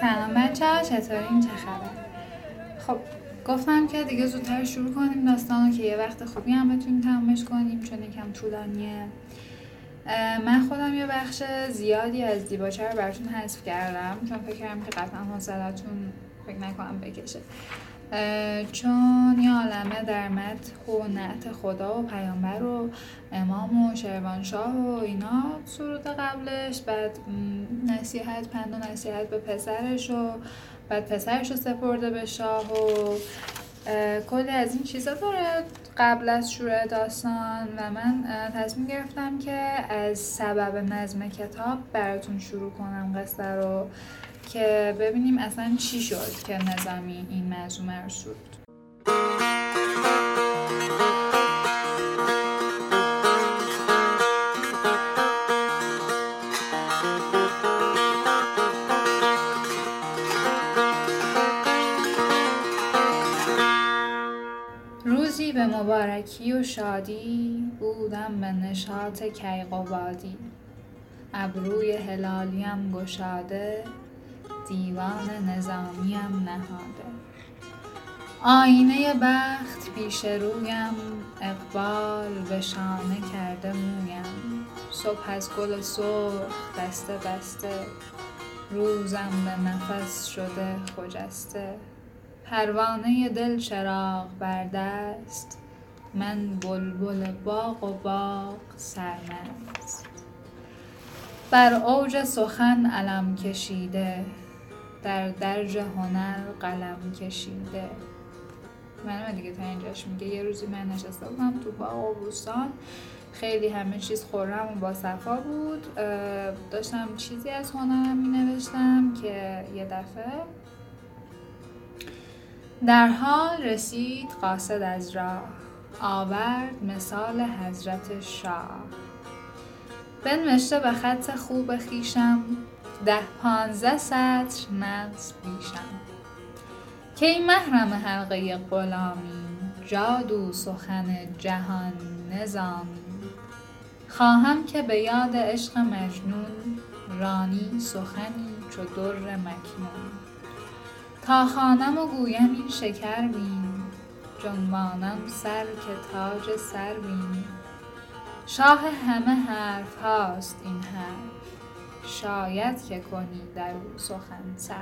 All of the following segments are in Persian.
سلام بچه ها چطورین؟ چه خبر؟ خب گفتم که دیگه زودتر شروع کنیم داستان که یه وقت خوبی هم بتونیم تمامش کنیم چون یکم طولانیه. من خودم یه بخش زیادی از دیباچه رو براتون حذف کردم چون فکر کردم که قطعا حوصلتون فکر نکنم بکشه. چون یه عالمه در مد و نعت خدا و پیامبر و امام و شروانشاه و اینا سرود قبلش بعد نصیحت پند و نصیحت به پسرش و بعد پسرش رو سپرده به شاه و کلی از این چیزا داره قبل از شروع داستان و من تصمیم گرفتم که از سبب نظم کتاب براتون شروع کنم قصه رو که ببینیم اصلا چی شد که نظامی این مجموعه رو سرود مبارکی و شادی بودم به نشاط کیقوبادی. ابروی هلالیم گشاده دیوان نظامیم نهاده. آینه بخت پیش رویم اقبال به شانه کرده مویم. صبح از گل سرخ دسته بسته روزم به نفس شده خجسته. پروانه دل چراغ بر دست من بلبل باغ و باغ سرمست. بر اوج سخن علم کشیده در درج هنر قلم کشیده. من دیگه تا اینجاش میگه یه روزی من نشسته بودم تو باغ و خیلی همه چیز خورم و با صفا بود. داشتم چیزی از هنرم می نوشتم که یه دفعه در حال رسید قاصد از راه. آورد مثال حضرت شاه. بنوشته به خط خوب خیشم ده پانزده سطر نقص بیشم که این محرم حلقه غلامی جادو سخن جهان نظامی خواهم که به یاد عشق مجنون رانی سخنی چو در مکنون. تا خانم و گویم این شکر بین جنبانم سر که تاج سر بین. شاه همه حرف هاست این حرف شاید که کنی در او سخن سر.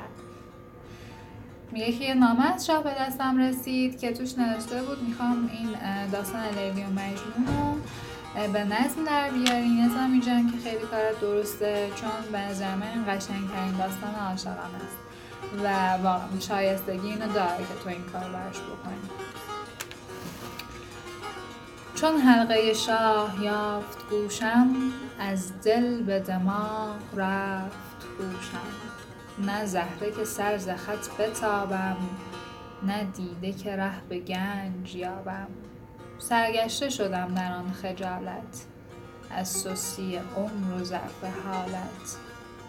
میگه که یه نامه از شاه به دستم رسید که توش نوشته بود می‌خوام این داستان لیلی و مجنون رو به نظم در بیاری نظامی جان که خیلی کار درسته چون به نظر من قشنگترین داستان عاشقانه است. و واقعا شایستگی اینو داره که تو این کار برش بکنی. چون حلقه شاه یافت گوشم از دل به دماغ رفت هوشم. نه زهره که سر ز خط بتابم نه دیده که ره به گنج یابم. سرگشته شدم در آن خجالت از سستی عمر و ضعف حالت.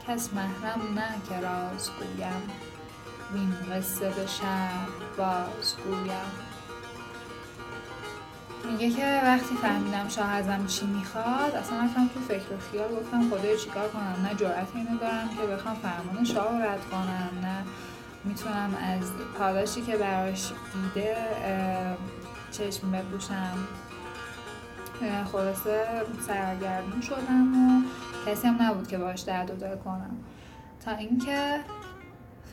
کس محرم نه که راز گویم. وین قصه به شهر باز گویم. میگه که وقتی فهمیدم شاه ازم چی می‌خواد اصلا رفتم تو فکر و خیال گفتم خدای چیکار کنم؟ نه جرأت اینو دارم که بخوام فرمان شاه رو رد کنم نه می‌تونم از پاداشی که براش دیده چشم بپوشم. خلاصه سرگردون شدم و کسی هم نبود که باش درد و دل کنم. تا اینکه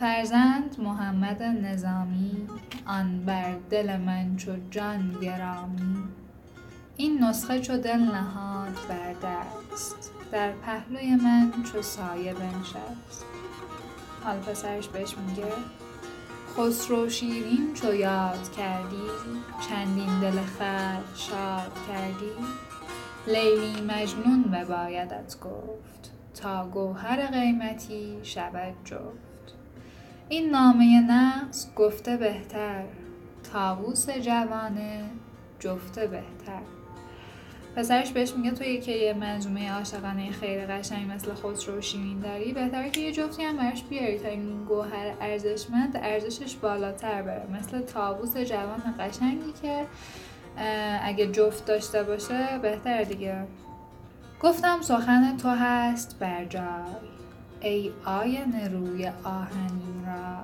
فرزند محمد نظامی آن بر دل من چو جان گرامی. این نسخه چو دل نهاد بر دست در پهلوی من چو سایه بنشست. حال پسرش بهش میگه خسرو شیرین چو یاد کردی چندین دل خلق شاد کردی. لیلی مجنون ببایدت گفت تا گوهر قیمتی شود جفت. این نامه نقص گفته بهتر تاووس جوانه جفته بهتر. پسرش بهش میگه توی که یه منظومه عاشقانه خیلی قشنگ مثل خسرو شیرین داری بهتره که یه جفتی هم براش بیاری تا این گوهر ارزشمند ارزشش بالاتر بره. مثل تابوس جوان قشنگی که اگه جفت داشته باشه بهتر دیگه. گفتم سخن تو هست بر جای ای آینه روی آهنین را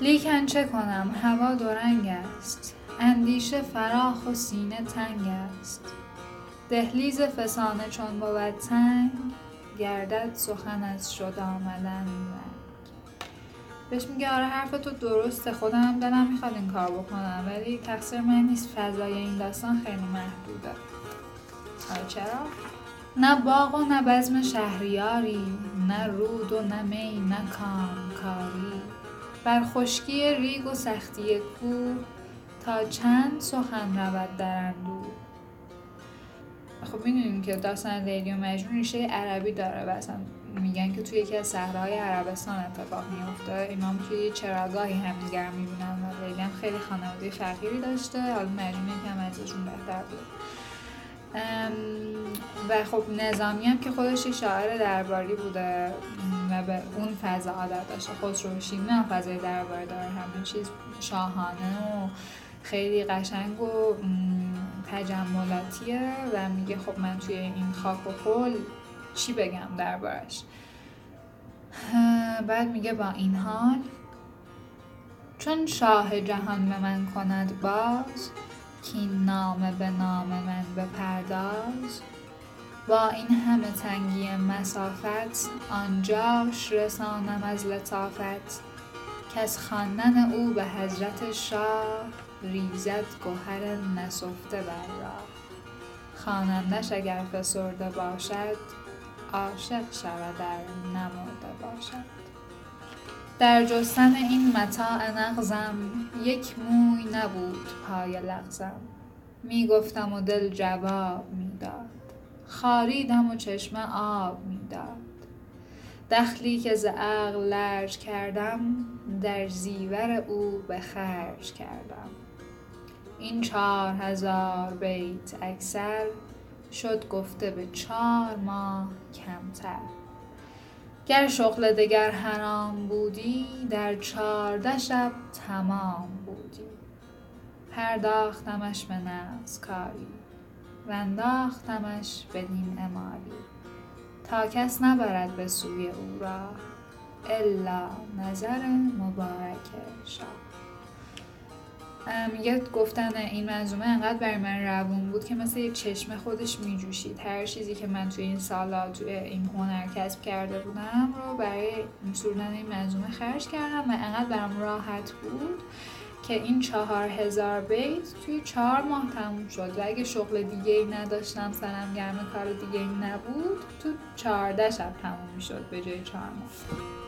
لیکن چه کنم هوا دورنگ است. اندیشه فراخ و سینه تنگ است. دهلیز فسانه چون بود تنگ گردد سخن از شد آمدن بهش میگه آره حرف تو درسته خودم دلم می‌خواد این کار بکنم ولی تقصیر من نیست فضای این داستان خیلی محدوده. آره چرا؟ نه باغ و نه بزم شهریاری نه رود و نه می نه کام کاری بر خشکی ریگ و سختی کوه تا چند سخن رود در اندوه خب می‌دونیم که داستان لیلی و مجنون ریشه عربی داره و اصلا میگن که توی یکی از صحراهای عربستان اتفاق میفته اینا توی چراگاهی همدیگر می‌بینن و لیلی هم خیلی خانواده فقیری داشته. حالا مجنون یکم ازشون بهتر بود. و خب نظامی هم که خودش شاعر درباری بوده و به اون فضا عادت داشته. خسرو شیرین هم فضای درباری داره همین چیز شاهانه و خیلی قشنگ و تجملاتیه و میگه خب من توی این خاک و خل چی بگم دربارش؟ بعد میگه با این حال چون شاه جهان به من کند باز کین نامه به نام من بپرداز. با این همه تنگی مسافت آنجاش رسانم از لطافت. از خواندن او به حضرت شاه ریزد گوهر نسفته بر راه. خوانندش اگر فسرده باشد عاشق شود در نمرده باشد. در جستن این متاع نغزم یک موی نبود پای لغزم. می گفتم و دل جواب می‌داد. خاریدم و چشمه آب می‌داد. دخلی که ز عقل لرج کردم در زیور او به خرج کردم. این چهار هزار بیت اکثر شد گفته به چهار ماه کمتر. گر شغل دگر حرام بودی در چارده شب تمام بودی. پرداختمش به نفس کاری و انداختمش بدین امالی. تا کس نبرد به سوی او را الا نظر مبارک شاه. میگه گفتن این منظومه انقدر برای من روون بود که مثل یک چشمه خودش میجوشید. هر چیزی که من توی این سالا توی این هنر کسب کرده بودم رو برای سرودن این منظومه خرج کردم و انقدر برام راحت بود که این چهار هزار بیت توی چهار ماه تموم شد و اگه شغل دیگه ای نداشتم سرم گرم کار دیگه ای نبود تو چهارده شب تموم شد به جای چهار ماه.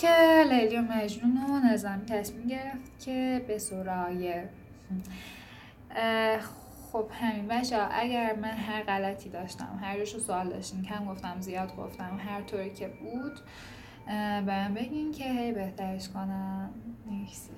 که لیلی و مجنون و نظامی تصمیم گرفت که به سرای خب همین بچه اگر من هر غلطی داشتم هر جاشو سوال داشتیم کم گفتم زیاد گفتم هر طوری که بود به من بگین که هی بهترش کنم. نیست